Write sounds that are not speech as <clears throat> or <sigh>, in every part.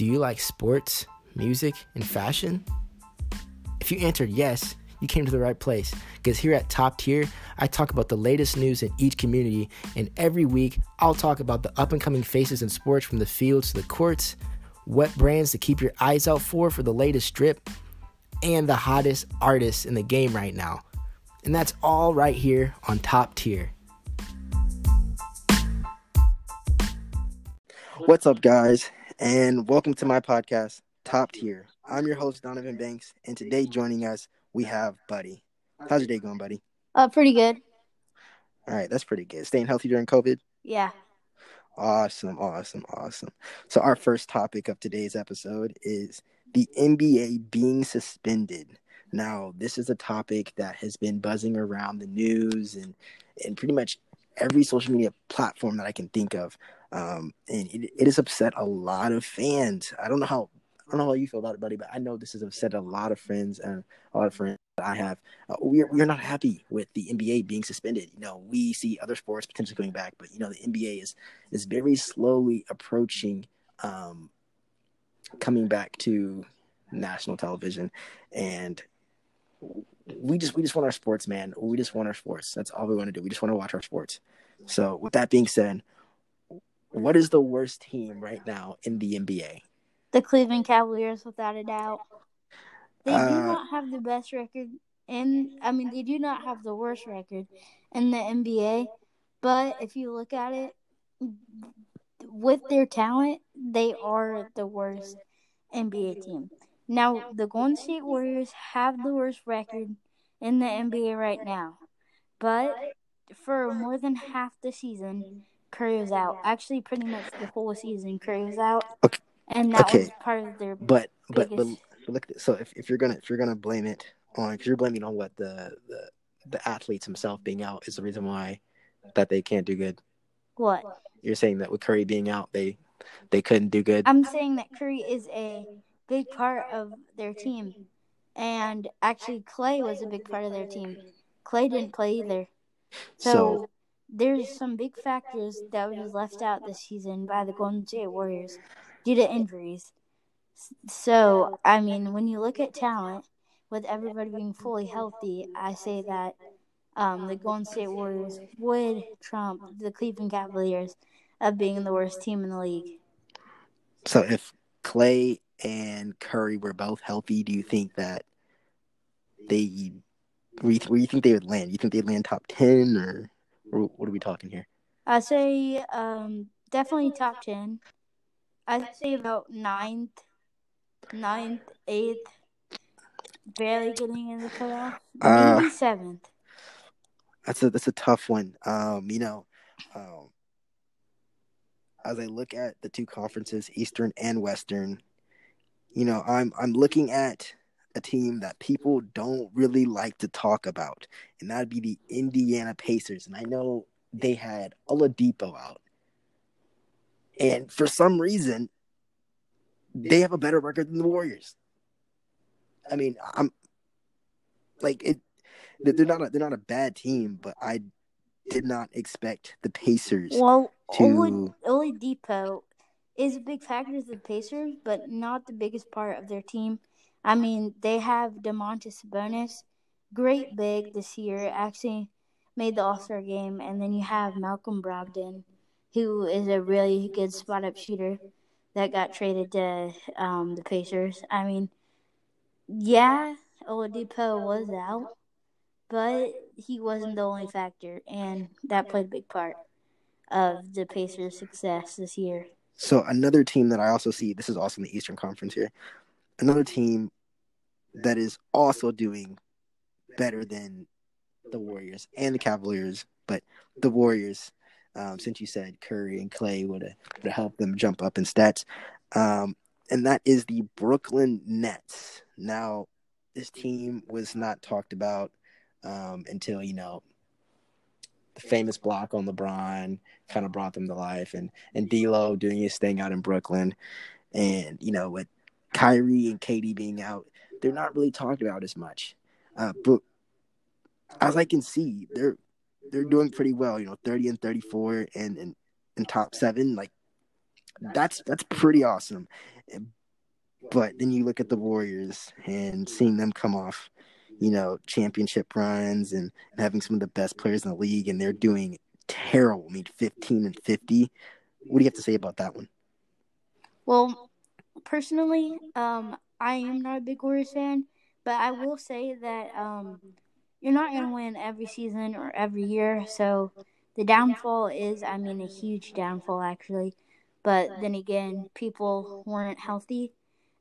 Do you like sports, music, and fashion? If you answered yes, you came to the right place because here at Top Tier, I talk about the latest news in each community, and every week I'll talk about the up and coming faces in sports from the fields to the courts, what brands to keep your eyes out for for the latest drip, and the hottest artists in the game right now. And that's all right here on Top Tier. What's up, guys, and welcome to my podcast, Top Tier. I'm your host, Donovan Banks, and today joining us, we have Buddy. How's your day going, Buddy? Uh, pretty good. All right, that's pretty good. Staying healthy during COVID? Yeah. Awesome, awesome, awesome. So, our first topic of today's episode is the NBA being suspended. Now, this is a topic that has been buzzing around the news and, and pretty much every social media platform that I can think of. Um, and it, it has upset a lot of fans. I don't know how I don't know how you feel about it, buddy, but I know this has upset a lot of friends and a lot of friends that I have. Uh, we're we're not happy with the NBA being suspended. You know, we see other sports potentially going back, but you know, the NBA is is very slowly approaching um, coming back to national television, and we just we just want our sports, man. We just want our sports. That's all we want to do. We just want to watch our sports. So, with that being said, what is the worst team right now in the NBA? The Cleveland Cavaliers, without a doubt. They Uh, do not have the best record and I mean, they do not have the worst record in the NBA. But if you look at it, with their talent, they are the worst NBA team. Now, the Golden State Warriors have the worst record in the NBA right now. But for more than half the season, Curry was out. Actually, pretty much the whole season, Curry was out. Okay. And that was part of their. But but but, Biggest- but look. So if, if you're gonna if you're gonna blame it on because you're blaming on what the, the the athletes himself being out is the reason why that they can't do good. What? You're saying that with Curry being out, they they couldn't do good. I'm saying that Curry is a big part of their team. And actually, Clay was a big part of their team. Clay didn't play either. So, So- there's some big factors that were just left out this season by the Golden State Warriors due to injuries. So, I mean, when you look at talent, with everybody being fully healthy, I say that um, the Golden State Warriors would trump the Cleveland Cavaliers of being the worst team in the league. So if Clay and Curry were both healthy, do you think that they where you, where you think they would land? You think they'd land top ten or, or what are we talking here? I say um, definitely top ten. I'd say about ninth, ninth, eighth, barely getting in the playoffs. Uh, seventh. That's a that's a tough one. Um, you know, um, as I look at the two conferences, Eastern and Western, you know, I'm I'm looking at a team that people don't really like to talk about, and that'd be the Indiana Pacers. And I know they had Oladipo out, and for some reason, they have a better record than the Warriors. I mean, I'm like it. They're not a, they're not a bad team, but I did not expect the Pacers Well, to. Olad- Oladipo is a big factor to the Pacers, but not the biggest part of their team. I mean, they have Domantas Sabonis, great big this year, actually made the All Star game, and then you have Malcolm Brogdon, who is a really good spot up shooter that got traded to um, the Pacers. I mean, yeah, Oladipo was out, but he wasn't the only factor, and that played a big part of the Pacers' success this year. So another team that I also see, this is also in the Eastern Conference here, another team that is also doing better than the Warriors and the Cavaliers, but the Warriors, um, since you said Curry and Clay would have helped them jump up in stats, um, and that is the Brooklyn Nets. Now, this team was not talked about um, until you know the famous block on LeBron kind of brought them to life, and and D'Lo doing his thing out in Brooklyn, and you know with Kyrie and Katie being out, they're not really talked about as much. Uh, but as I can see, they're they're doing pretty well. You know, thirty and thirty four, and and top seven, like that's that's pretty awesome. But then you look at the Warriors and seeing them come off, you know, championship runs and, and having some of the best players in the league, and they're doing terrible. I mean, 15 and 50. What do you have to say about that one? Well, personally, um, I am not a big Warriors fan, but I will say that um, you're not going to win every season or every year. So the downfall is, I mean, a huge downfall actually. But then again, people weren't healthy,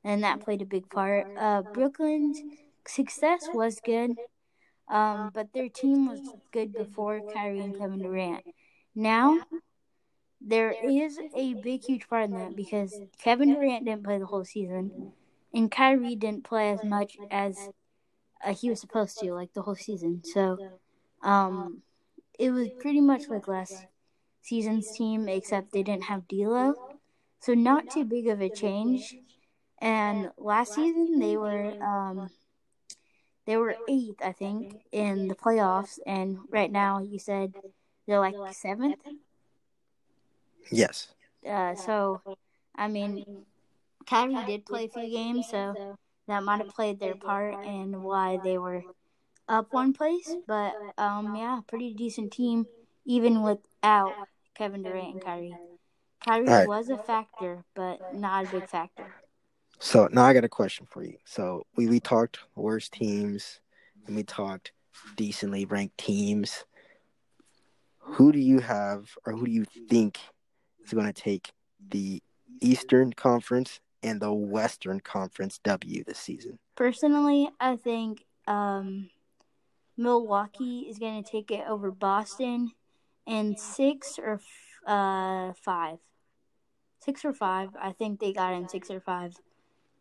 and that played a big part. Uh, Brooklyn's success was good, um, but their team was good before Kyrie and Kevin Durant. Now, there is a big, huge part in that because Kevin Durant didn't play the whole season, and Kyrie didn't play as much as uh, he was supposed to, like the whole season. So, um, it was pretty much like last season's team, except they didn't have D'Lo, so not too big of a change. And last season they were um, they were eighth, I think, in the playoffs, and right now you said they're like seventh. Yes. Uh, so, I mean, Kyrie did play a few games, so that might have played their part in why they were up one place. But um, yeah, pretty decent team, even without Kevin Durant and Kyrie. Kyrie right. was a factor, but not a big factor. So now I got a question for you. So we, we talked worst teams and we talked decently ranked teams. Who do you have or who do you think is going to take the Eastern Conference and the Western Conference W this season? Personally, I think um, Milwaukee is going to take it over Boston in six or uh, five. Six or five. I think they got in six or five.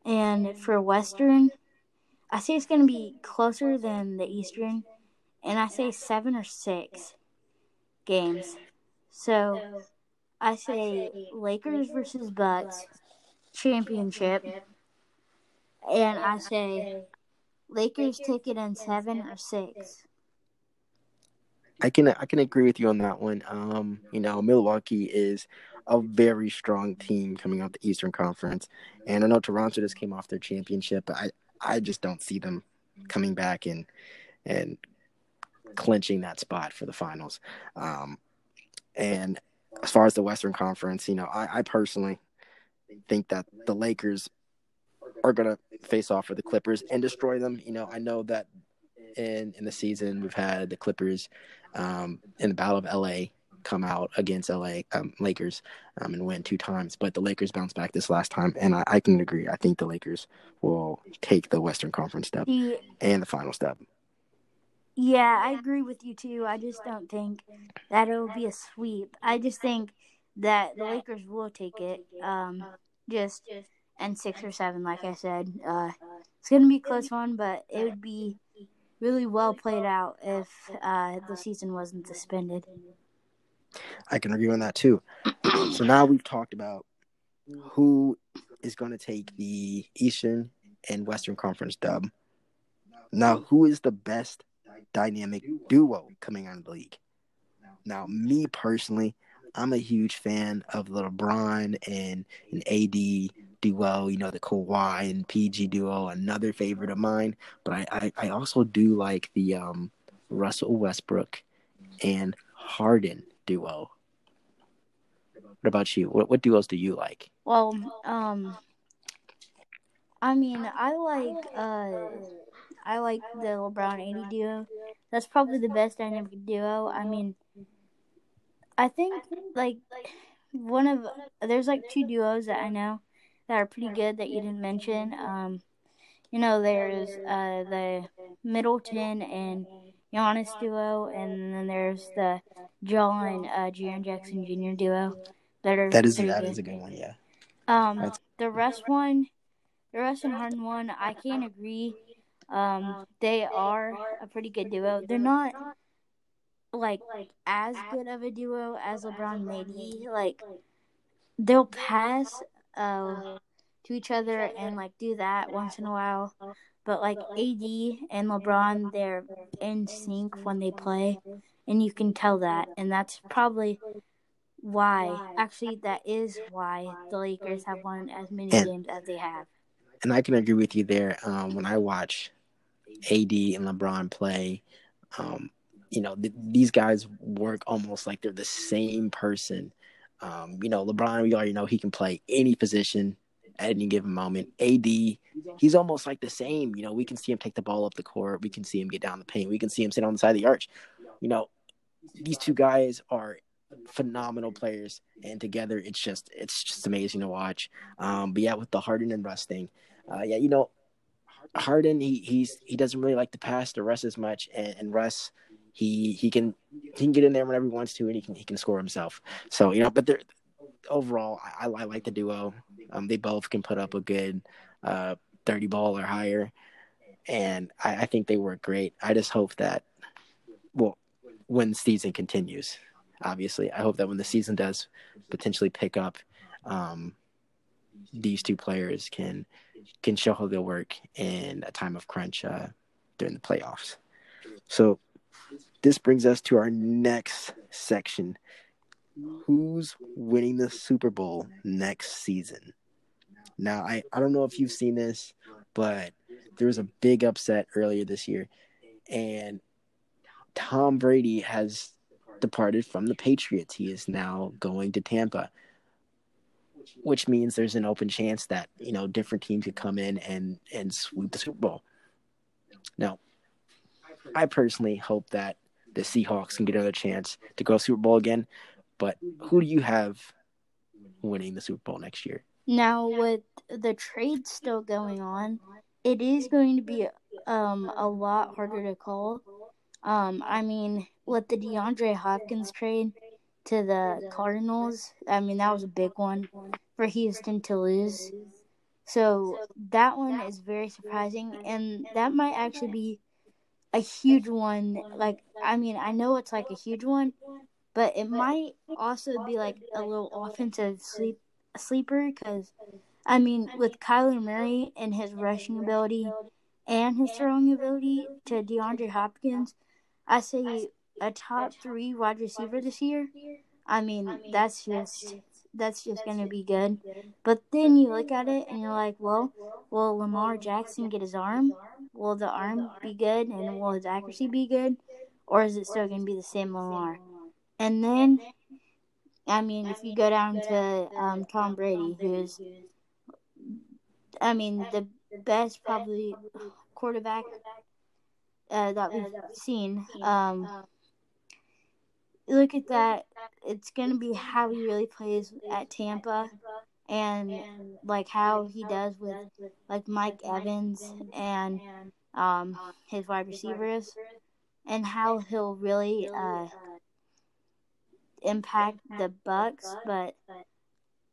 And for Western, I say it's going to be closer than the Eastern. And I say seven or six games. So I say Lakers versus Bucks championship, and I say Lakers take it in seven or six. I can I can agree with you on that one. Um, you know, Milwaukee is a very strong team coming out the Eastern Conference, and I know Toronto just came off their championship, but I I just don't see them coming back and and clinching that spot for the finals. Um, and as far as the Western Conference, you know, I, I personally think that the Lakers are going to face off with the Clippers and destroy them. You know, I know that in in the season we've had the Clippers um, in the Battle of LA come out against LA um, Lakers um, and win two times, but the Lakers bounced back this last time, and I, I can agree. I think the Lakers will take the Western Conference step and the final step. Yeah, I agree with you too. I just don't think that it'll be a sweep. I just think that the Lakers will take it. Um, just and six or seven, like I said. Uh, it's gonna be a close one, but it would be really well played out if uh, the season wasn't suspended. I can agree on that too. <clears throat> so now we've talked about who is going to take the Eastern and Western Conference dub. Now, who is the best dynamic duo coming out of the league. Now, me personally, I'm a huge fan of the LeBron and an AD duo, you know, the Kawhi and PG duo, another favorite of mine. But I, I, I also do like the um, Russell Westbrook and Harden duo. What about you? What what duos do you like? Well, um, I mean, I like uh I like the LeBron AD duo. That's probably the best dynamic duo. I mean, I think like one of there's like two duos that I know that are pretty good that you didn't mention. Um, you know, there's uh the Middleton and Giannis duo, and then there's the John uh Jaren Jackson Jr. duo that are that is that good. is a good one, yeah. Um, That's... the rest one, the Russ and Harden one, I can't agree um, they are a pretty good duo. They're not like as good of a duo as LeBron maybe. Like they'll pass uh, to each other and like do that once in a while. But like AD and LeBron, they're in sync when they play, and you can tell that. And that's probably why. Actually, that is why the Lakers have won as many And- games as they have. and I can agree with you there. Um, when I watch AD and LeBron play, um, you know, th- these guys work almost like they're the same person. Um, you know, LeBron, we already know he can play any position at any given moment. AD, he's almost like the same. You know, we can see him take the ball up the court. We can see him get down the paint. We can see him sit on the side of the arch. You know, these two guys are phenomenal players, and together it's just it's just amazing to watch. Um, but yeah, with the Harden and Russ thing, uh, yeah, you know, Harden he he's he doesn't really like to pass to Russ as much, and, and Russ he he can he can get in there whenever he wants to, and he can he can score himself. So you know, but they're overall I, I like the duo. Um, they both can put up a good uh, thirty ball or higher, and I, I think they work great. I just hope that well when the season continues, obviously, I hope that when the season does potentially pick up, um, these two players can can show how they'll work in a time of crunch uh, during the playoffs. So this brings us to our next section. Who's winning the Super Bowl next season? Now, I, I don't know if you've seen this, but there was a big upset earlier this year, and Tom Brady has departed from the Patriots. He is now going to Tampa which means there's an open chance that you know different teams could come in and and sweep the Super Bowl. Now, I personally hope that the Seahawks can get another chance to go Super Bowl again. But who do you have winning the Super Bowl next year? Now, with the trade still going on, it is going to be um a lot harder to call. Um, I mean, with the DeAndre Hopkins trade to the Cardinals, I mean that was a big one for Houston to lose. So that one is very surprising, and that might actually be a huge one. Like, I mean, I know it's like a huge one, but it might also be like a little offensive sleep sleeper because, I mean, with Kyler Murray and his rushing ability and his throwing ability to DeAndre Hopkins, I say a top three wide receiver this year. I mean, that's just that's just gonna be good. But then you look at it and you're like, well, will Lamar Jackson get his arm? Will the arm be good and will his accuracy be good? Or is it still gonna be the same Lamar? And then I mean if you go down to um, Tom Brady, who's I mean the best probably quarterback uh, that we've seen. Um, look at that. It's going to be how he really plays at Tampa and like how he does with like Mike Evans and um, his wide receivers and how he'll really uh, impact the Bucks. But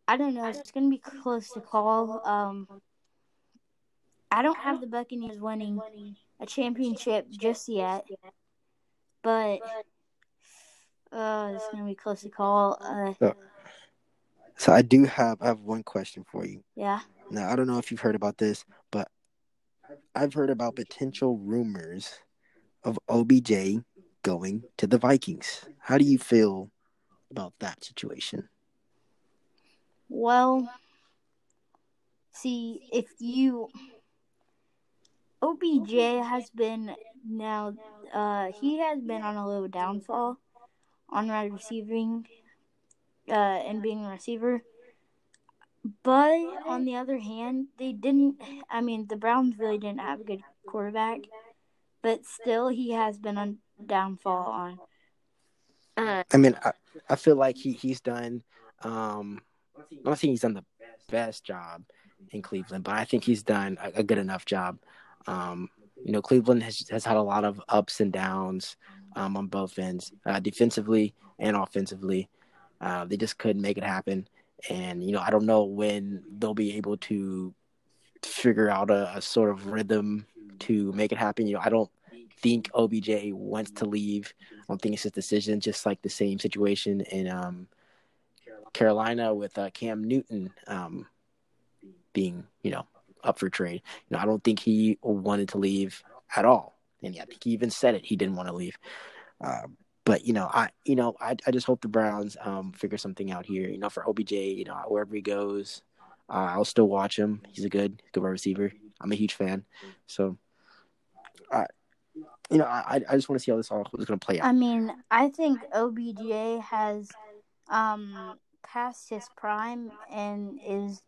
I don't know. It's going to be close to call. Um, I don't have the Buccaneers winning a championship just yet, but uh, it's gonna be close to call. Uh, So I do have I have one question for you. yeah. Now I don't know if you've heard about this, but I've heard about potential rumors of OBJ going to the Vikings. How do you feel about that situation? Well, see if you OBJ has been now. Uh, he has been on a little downfall on wide receiving, uh, and being a receiver. But on the other hand, they didn't. I mean, the Browns really didn't have a good quarterback, but still, he has been on downfall on. Uh, I mean, I, I feel like he, he's done. Um, I'm not saying he's done the best job in Cleveland, but I think he's done a, a good enough job. Um, you know, Cleveland has has had a lot of ups and downs um, on both ends, uh, defensively and offensively. Uh, they just couldn't make it happen, and you know, I don't know when they'll be able to figure out a, a sort of rhythm to make it happen. You know, I don't think OBJ wants to leave. I don't think it's his decision. Just like the same situation in um, Carolina with uh, Cam Newton um, being, you know, up for trade. You know, I don't think he wanted to leave at all, and yeah, he even said it. He didn't want to leave. Um, but you know, I you know, I, I just hope the Browns um figure something out here. You know, for OBJ, you know, wherever he goes, uh, I'll still watch him. He's a good good receiver. I'm a huge fan. So, I you know, I I just want to see how this all is going to play out. I mean, I think OBJ has um his prime and is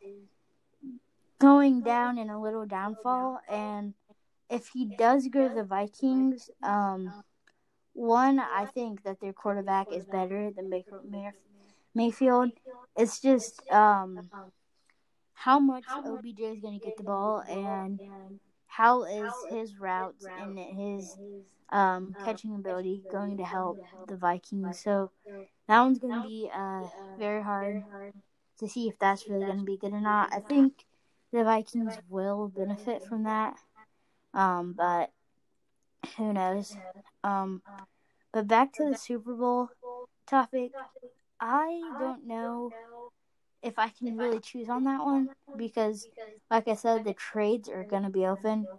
going down in a little downfall and if he does go to the Vikings, um one, I think that their quarterback is better than Baker Mayfield. It's just um, how much OBJ is going to get the ball and how is his routes and his um, catching ability going to help the Vikings. So that one's going to be uh, very hard to see if that's really going to be good or not. I think the Vikings will benefit from that, um, but who knows? Um, but back to the Super Bowl topic, I don't know if I can really choose on that one because, like I said, the trades are going to be open.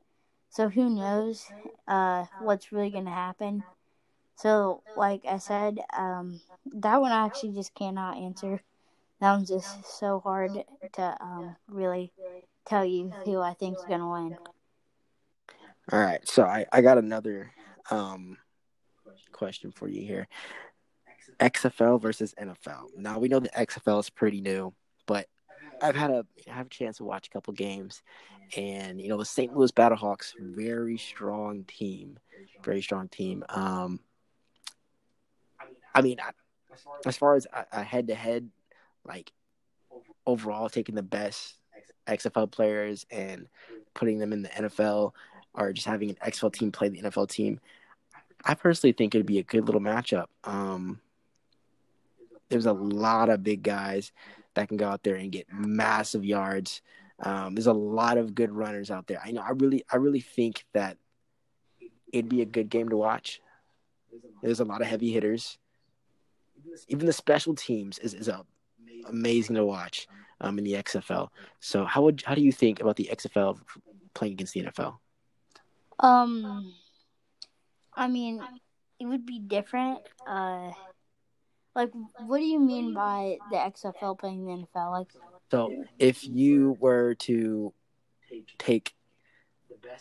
So who knows uh, what's really going to happen. So, like I said, um, that one I actually just cannot answer. That one's just so hard to um, really tell you who I think is going to win. All right, so I, I got another um, question for you here. XFL versus NFL. Now we know the XFL is pretty new, but I've had a I have a chance to watch a couple games, and you know the St. Louis Battlehawks, very strong team, very strong team. Um, I mean, as far as a head to head, like overall, taking the best XFL players and putting them in the NFL, or just having an XFL team play the NFL team, I personally think it'd be a good little matchup. Um, there's a lot of big guys that can go out there and get massive yards. Um, there's a lot of good runners out there. I know. I really, I really think that it'd be a good game to watch. There's a lot of heavy hitters. Even the special teams is is a, amazing to watch um, in the XFL. So how would how do you think about the XFL playing against the NFL? Um, I mean, it would be different. Uh, like, what do you mean by the XFL playing the NFL? Like, so if you were to take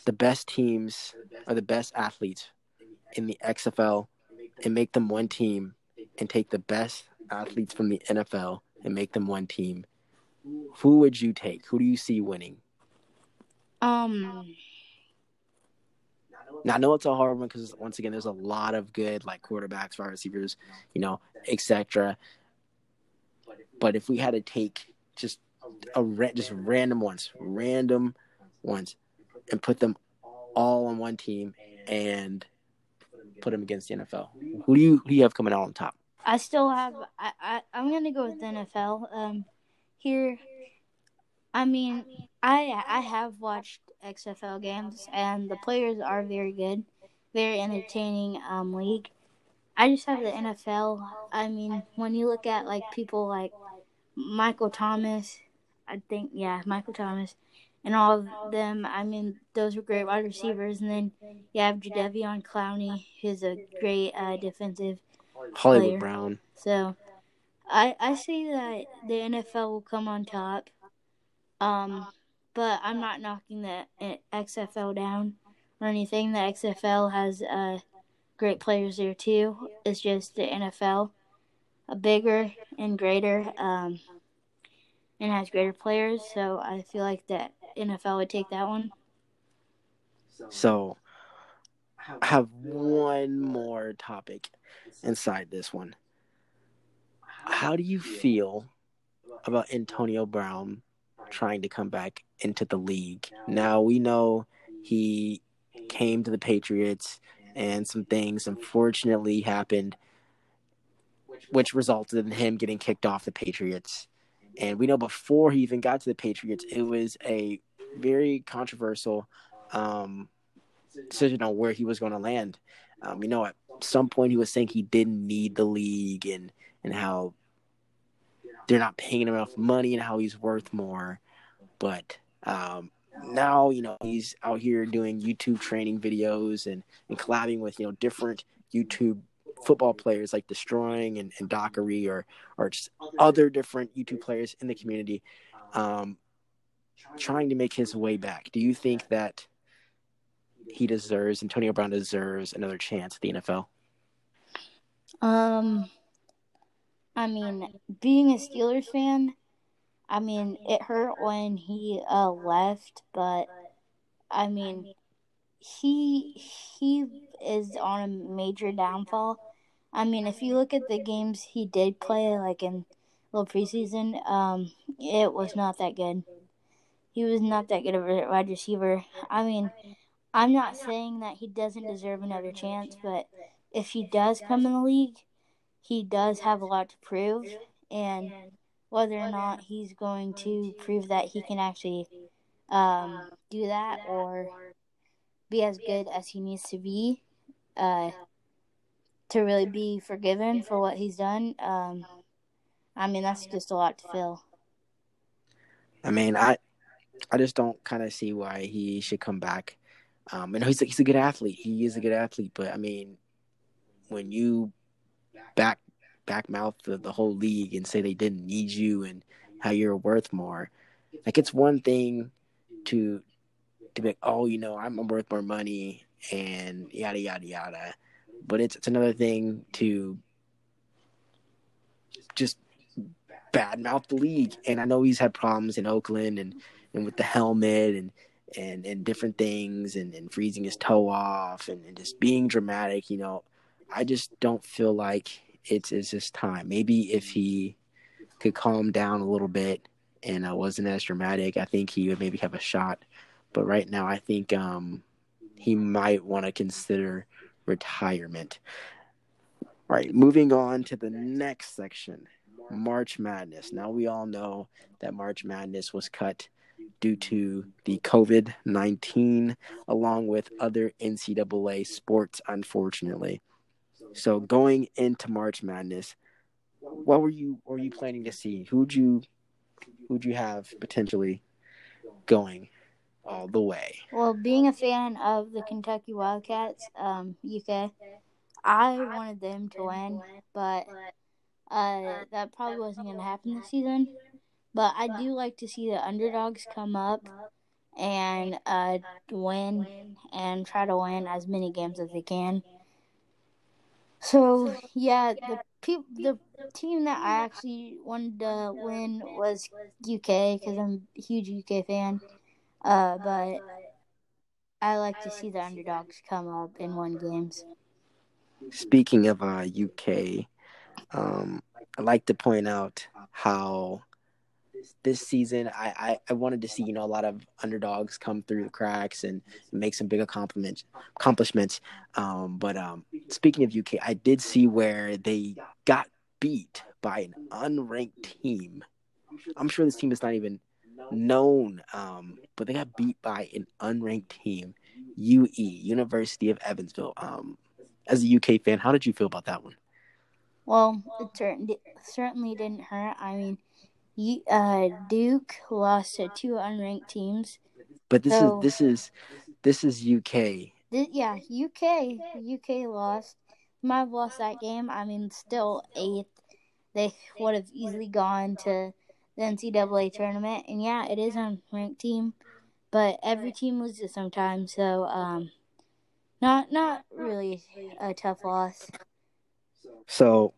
the best teams or the best athletes in the XFL and make them one team, and take the best athletes from the NFL and make them one team, who would you take? Who do you see winning? Um. Now I know it's a hard one because once again, there's a lot of good like quarterbacks, wide receivers, you know, etc. But if we had to take just a just random ones, random ones, and put them all on one team and put them against the NFL, who do you who do you have coming out on top? I still have. I, I I'm gonna go with the NFL. Um, here, I mean, I I have watched XFL games, and the players are very good, very entertaining um, league. I just have the NFL. I mean, when you look at like people like Michael Thomas, I think yeah, Michael Thomas, and all of them. I mean, those were great wide receivers, and then you have Jadeveon Clowney, who's a great uh, defensive Hollywood player. Brown. So, I I say that the NFL will come on top. Um, but I'm not knocking the XFL down or anything. The XFL has uh, great players there too. It's just the NFL, a bigger and greater, um, and has greater players. So I feel like that NFL would take that one. So, I have one more topic inside this one. How do you feel about Antonio Brown trying to come back into the league. Now we know he came to the Patriots and some things unfortunately happened which resulted in him getting kicked off the Patriots. And we know before he even got to the Patriots, it was a very controversial um, decision on where he was going to land. Um, you know, at some point he was saying he didn't need the league and and how they're not paying him enough money and how he's worth more. But um, now, you know, he's out here doing YouTube training videos and, and collabing with, you know, different YouTube football players like Deestroying and, and Dockery or or just other different YouTube players in the community, um, trying to make his way back. Do you think that he deserves Antonio Brown deserves another chance at the NFL? Um, I mean, being a Steelers fan, I mean, it hurt when he uh, left, but I mean, he he is on a major downfall. I mean, if you look at the games he did play, like in little preseason, um, it was not that good. He was not that good of a wide receiver. I mean, I'm not saying that he doesn't deserve another chance, but if he does come in the league, he does have a lot to prove, and whether or not he's going to prove that he can actually um, do that or be as good as he needs to be uh, to really be forgiven for what he's done. Um, I mean, that's just a lot to fill. I mean, I I just don't kind of see why he should come back. Um, and he's a, he's a good athlete. He is a good athlete, but I mean, when you back mouth the, the whole league and say they didn't need you and how you're worth more, like it's one thing to to be like, oh, you know, I'm worth more money and yada yada yada. But it's it's another thing to just badmouth the league. And I know he's had problems in Oakland and, and with the helmet and and and different things and, and freezing his toe off and, and just being dramatic, you know. I just don't feel like it's it's his time. Maybe if he could calm down a little bit and uh, wasn't as dramatic, I think he would maybe have a shot. But right now, I think um, he might want to consider retirement. All right, moving on to the next section March Madness. Now, we all know that March Madness was cut due to the COVID 19, along with other NCAA sports, unfortunately. So, going into March Madness, what were you were you planning to see? Who'd you who'd you have potentially going all the way? Well, being a fan of the Kentucky Wildcats, um, UK, I wanted them to win, but uh, that probably wasn't going to happen this season. But I do like to see the underdogs come up and uh, win and try to win as many games as they can. So yeah, the pe- the team that I actually wanted to win was UK because I'm a huge UK fan. Uh, but I like to see the underdogs come up and win games. Speaking of uh, UK, um, I'd like to point out how this season I, I, I, wanted to see you know a lot of underdogs come through the cracks and make some big accomplishments accomplishments. Um, but um, speaking of UK I did see where they got beat by an unranked team. I'm sure this team is not even known um, but they got beat by an unranked team UE University of Evansville. Um, as a UK fan how did you feel about that one? Well it certainly didn't hurt. I mean uh, Duke lost to two unranked teams. But this so, is this is this is UK. This, yeah, UK UK lost. Might have lost that game. I mean, still eighth. They would have easily gone to the NCAA tournament. And yeah, it is a ranked team, but every team loses sometimes. So, um, not not really a tough loss. So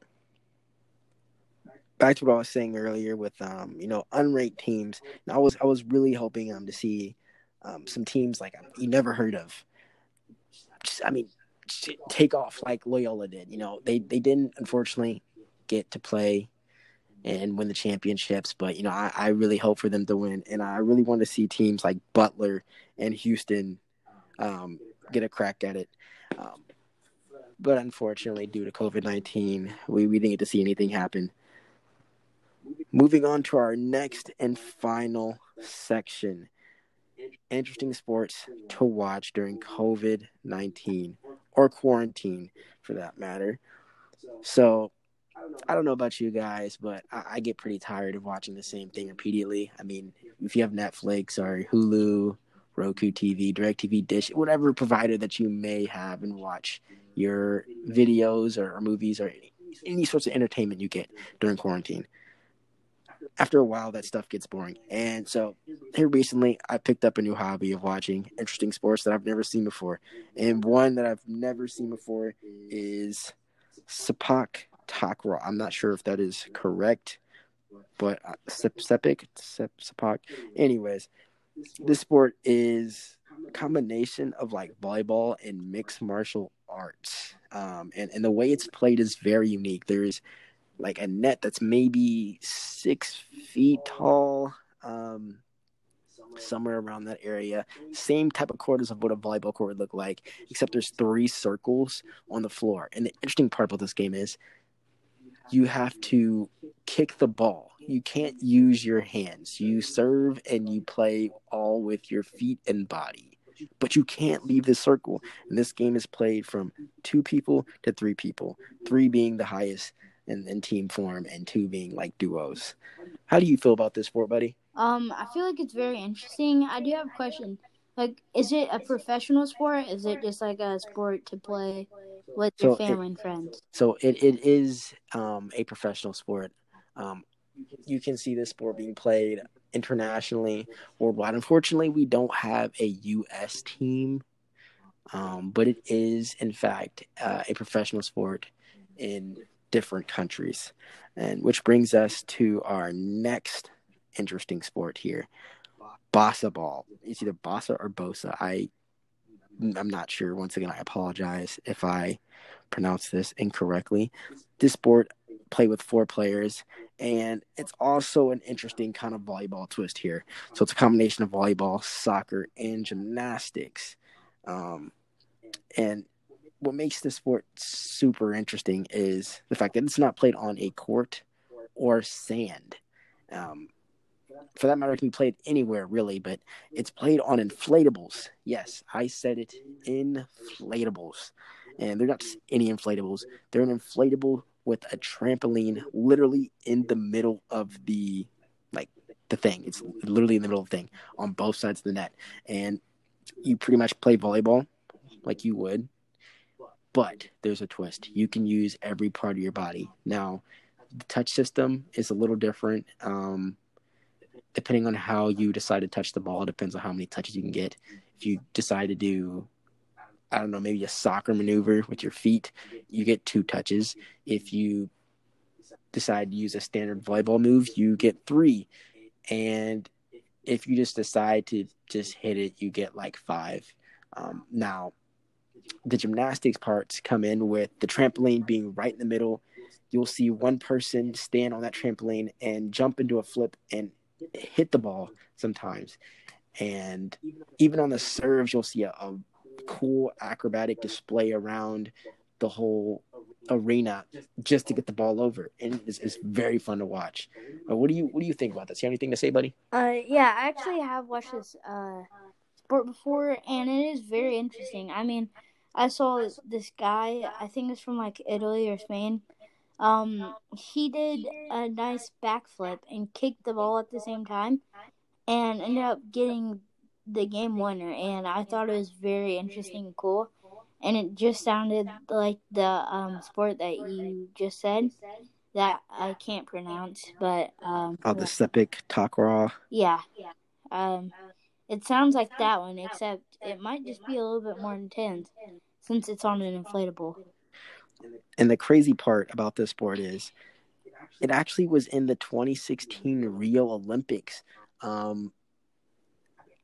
back to what I was saying earlier with um, you know, unranked teams. I was I was really hoping um to see um some teams like um, you never heard of. Just, I mean, take off like Loyola did. You know, they they didn't unfortunately get to play and win the championships, but you know, I, I really hope for them to win, and I really want to see teams like Butler and Houston um, get a crack at it. Um, but unfortunately, due to COVID nineteen, we, we didn't get to see anything happen. Moving on to our next and final section interesting sports to watch during COVID 19 or quarantine for that matter. So, I don't know about you guys, but I, I, get pretty tired of watching the same thing repeatedly. I mean, if you have Netflix or Hulu, Roku TV, DirecTV, Dish, whatever provider that you may have and watch your videos or, or movies or any, any sorts of entertainment you get during quarantine. After a while, that stuff gets boring. And so, here recently, I picked up a new hobby of watching interesting sports that I've never seen before. And one that I've never seen before is Sepak Takraw. I'm not sure if that is correct, but uh, Sepik, Sepak. Anyways, this sport is a combination of like volleyball and mixed martial arts. Um, and, and the way it's played is very unique. There's like a net that's maybe six feet tall, um, somewhere around that area. Same type of court as what a volleyball court would look like, except there's three circles on the floor. And the interesting part about this game is you have to kick the ball. You can't use your hands. You serve and you play all with your feet and body. But you can't leave the circle. And this game is played from two people to three people, three being the highest in, in team form and two being like duos. How do you feel about this sport, buddy? Um, I feel like it's very interesting. I do have a question. Like, is it a professional sport? Is it just like a sport to play with your family it, and friends? So it, it is um, a professional sport. Um, you can see this sport being played internationally, worldwide. Unfortunately, we don't have a U.S. team, um, but it is, in fact, uh, a professional sport in different countries. And which brings us to our next interesting sport here. Bossa ball. It's either Bossa or Bosa. I I'm not sure. Once again, I apologize if I pronounce this incorrectly. This sport play with four players, and it's also an interesting kind of volleyball twist here. So it's a combination of volleyball, soccer, and gymnastics. Um, and what makes this sport super interesting is the fact that it's not played on a court or sand. Um, for that matter, it can be played anywhere really, but it's played on inflatables. Yes, I said it, inflatables. And they're not just any inflatables, they're an inflatable with a trampoline literally in the middle of the like the thing. It's literally in the middle of the thing on both sides of the net. And you pretty much play volleyball like you would, but there's a twist. You can use every part of your body. Now, the touch system is a little different. Um, depending on how you decide to touch the ball, it depends on how many touches you can get. If you decide to do, I don't know, maybe a soccer maneuver with your feet, you get two touches. If you decide to use a standard volleyball move, you get three. And if you just decide to just hit it, you get like five. Um, now, the gymnastics parts come in with the trampoline being right in the middle. You'll see one person stand on that trampoline and jump into a flip and hit the ball sometimes. And even on the serves, you'll see a, a cool acrobatic display around the whole arena just to get the ball over, and it's, it's very fun to watch. Uh, what do you What do you think about this? You have anything to say, buddy? Uh, yeah, I actually have watched this uh sport before, and it is very interesting. I mean, I saw this guy. I think it's from like Italy or Spain. Um, he did a nice backflip and kicked the ball at the same time, and ended up getting the game winner. And I thought it was very interesting and cool. And it just sounded like the um, sport that you just said that I can't pronounce, but um, oh, the Sepik Takraw. Yeah, um, it sounds like that one, except it might just be a little bit more intense since it's on an inflatable. And the crazy part about this sport is it actually was in the 2016 Rio Olympics. Um,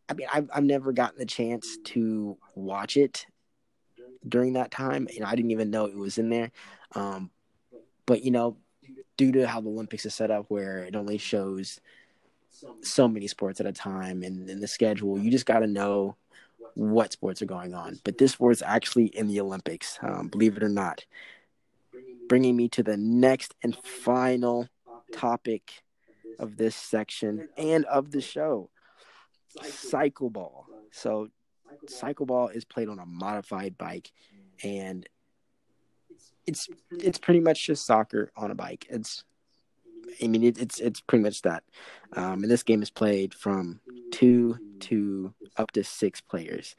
I mean, I've, I've never gotten the chance to watch it during that time. You know, I didn't even know it was in there. Um, but, you know, due to how the Olympics is set up, where it only shows so many sports at a time and in the schedule, you just got to know what sports are going on. But this sport's actually in the Olympics, um, believe it or not. Bringing me to the next and final topic of this section and of the show cycle ball. So, cycle ball is played on a modified bike, and it's it's pretty much just soccer on a bike. It's I mean, it, it's it's pretty much that. Um, and this game is played from two to up to six players,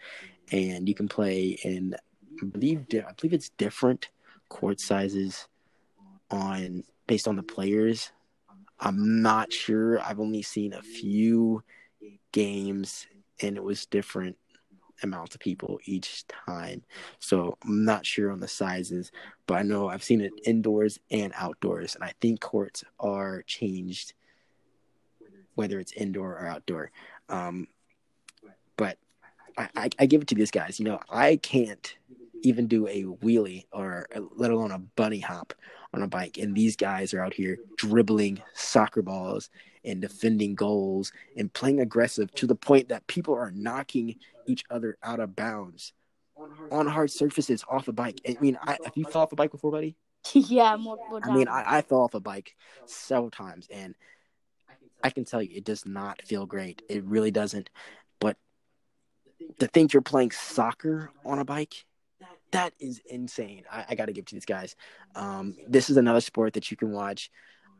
and you can play in I believe I believe it's different court sizes on based on the players. I'm not sure. I've only seen a few games and it was different amounts of people each time. So I'm not sure on the sizes, but I know I've seen it indoors and outdoors. And I think courts are changed whether it's indoor or outdoor. Um, but I, I, I give it to these guys. You know, I can't even do a wheelie or let alone a bunny hop on a bike. And these guys are out here dribbling soccer balls and defending goals and playing aggressive to the point that people are knocking each other out of bounds on hard surfaces off a bike. I mean, I, have you fell off a bike before, buddy? <laughs> yeah, multiple times. I mean, I, I fell off a bike several times, and I can tell you, it does not feel great. It really doesn't. But to think you're playing soccer on a bike, that is insane. I, I got to give to these guys. Um, this is another sport that you can watch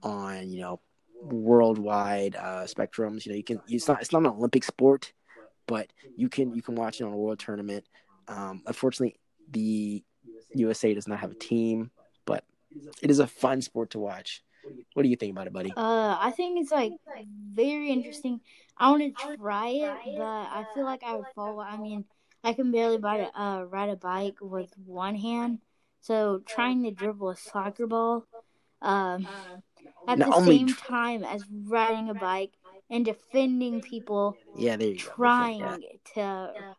on, you know, worldwide uh, spectrums. You know, you can. It's not. It's not an Olympic sport, but you can. You can watch it on a world tournament. Um, unfortunately, the USA does not have a team, but it is a fun sport to watch. What do you think about it, buddy? Uh, I think it's like very interesting. I want to try it, but I feel like I would fall. I mean, I can barely ride a, uh, ride a bike with one hand, so trying to dribble a soccer ball, um, at Not the same time as riding a bike and defending people. Yeah, there you trying go. to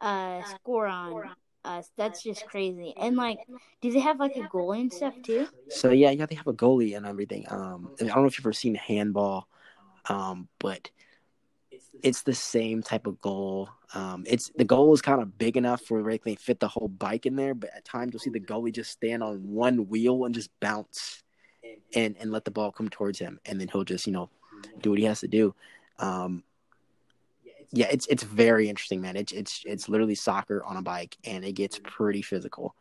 uh, score on us. That's just crazy. And like, do they have like a goalie and stuff too? So yeah, yeah, they have a goalie and everything. Um, I don't know if you've ever seen handball, um, but it's the same type of goal. Um, it's the goal is kind of big enough for where they fit the whole bike in there, but at times you'll see the goalie just stand on one wheel and just bounce and and let the ball come towards him, and then he'll just you know do what he has to do. Um, yeah, it's it's very interesting, man. It's it's it's literally soccer on a bike, and it gets pretty physical.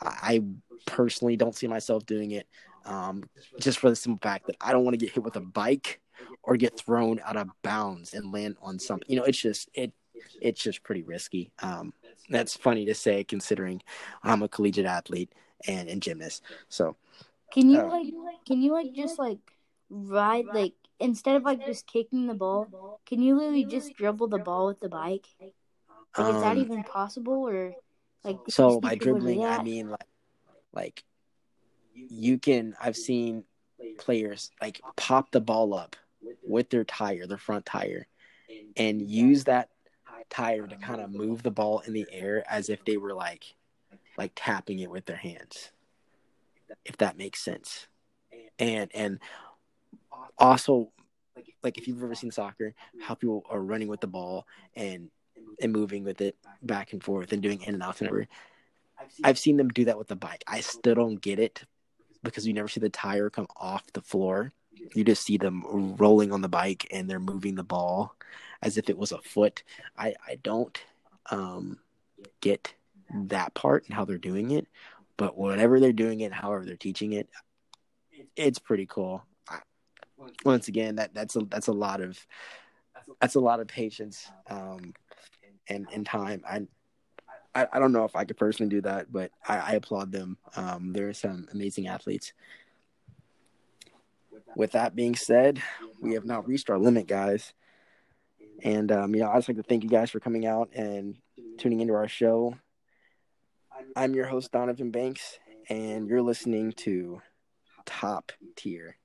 I personally don't see myself doing it, um, just for the simple fact that I don't want to get hit with a bike or get thrown out of bounds and land on something. You know, it's just it it's just pretty risky. Um, that's funny to say considering I'm a collegiate athlete and, and gymnast. So can you uh, like can you like just like ride like instead of like just kicking the ball, can you literally just dribble the ball with the bike? Like, um, is that um, even possible or like so by dribbling I mean like like you can I've seen players like pop the ball up with their tire, their front tire, and use that tire to kind of move the ball in the air as if they were like like tapping it with their hands. If that makes sense. And and also like if you've ever seen soccer, how people are running with the ball and and moving with it back and forth and doing in and outs and everything. I've seen them do that with the bike. I still don't get it because you never see the tire come off the floor. You just see them rolling on the bike and they're moving the ball as if it was a foot. I I don't um, get that part and how they're doing it, but whatever they're doing it, however they're teaching it, it's pretty cool. Once again, that that's a that's a lot of that's a lot of patience um, and and time. I I, I don't know if I could personally do that, but I, I applaud them. Um, there are some amazing athletes. With that being said, we have now reached our limit, guys. And um, you know, I'd just like to thank you guys for coming out and tuning into our show. I'm your host Donovan Banks, and you're listening to Top Tier